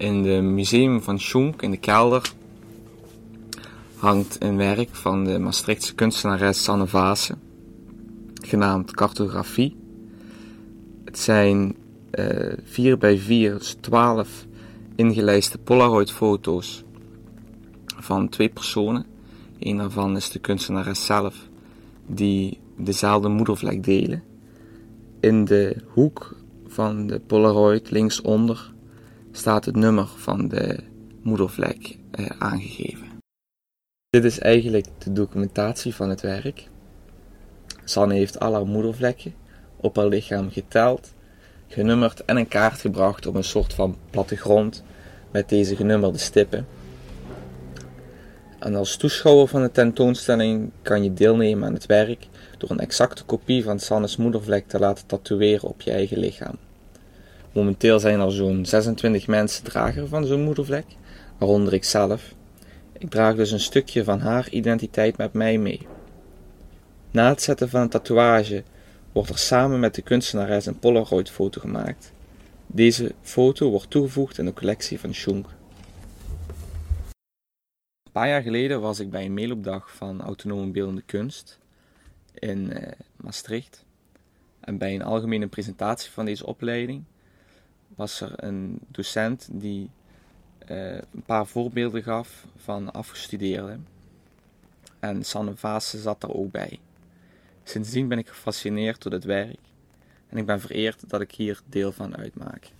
In het museum van Schunk in de kelder hangt een werk van de Maastrichtse kunstenares Sanne Vaassen, genaamd Cartografie. Het zijn uh, 4 bij 4, dus 12 ingelijste Polaroid-foto's van twee personen. Een daarvan is de kunstenares zelf, die dezelfde moedervlek delen. In de hoek van de Polaroid linksonder staat het nummer van de moedervlek eh, aangegeven. Dit is eigenlijk de documentatie van het werk. Sanne heeft al haar moedervlekken op haar lichaam geteld, genummerd en een kaart gebracht op een soort van plattegrond met deze genummerde stippen. En als toeschouwer van de tentoonstelling kan je deelnemen aan het werk door een exacte kopie van Sannes moedervlek te laten tatoeëren op je eigen lichaam. Momenteel zijn er zo'n 26 mensen drager van zo'n moedervlek, waaronder ik zelf. Ik draag dus een stukje van haar identiteit met mij mee. Na het zetten van een tatoeage wordt er samen met de kunstenares een Polaroid-foto gemaakt. Deze foto wordt toegevoegd in de collectie van Schunk. Een paar jaar geleden was ik bij een meeloopdag van autonome beeldende kunst in uh, Maastricht. En bij een algemene presentatie van deze opleiding was er een docent die uh, een paar voorbeelden gaf van afgestudeerden. En Sanne Vaassen zat daar ook bij. Sindsdien ben ik gefascineerd door dit werk en ik ben vereerd dat ik hier deel van uitmaak.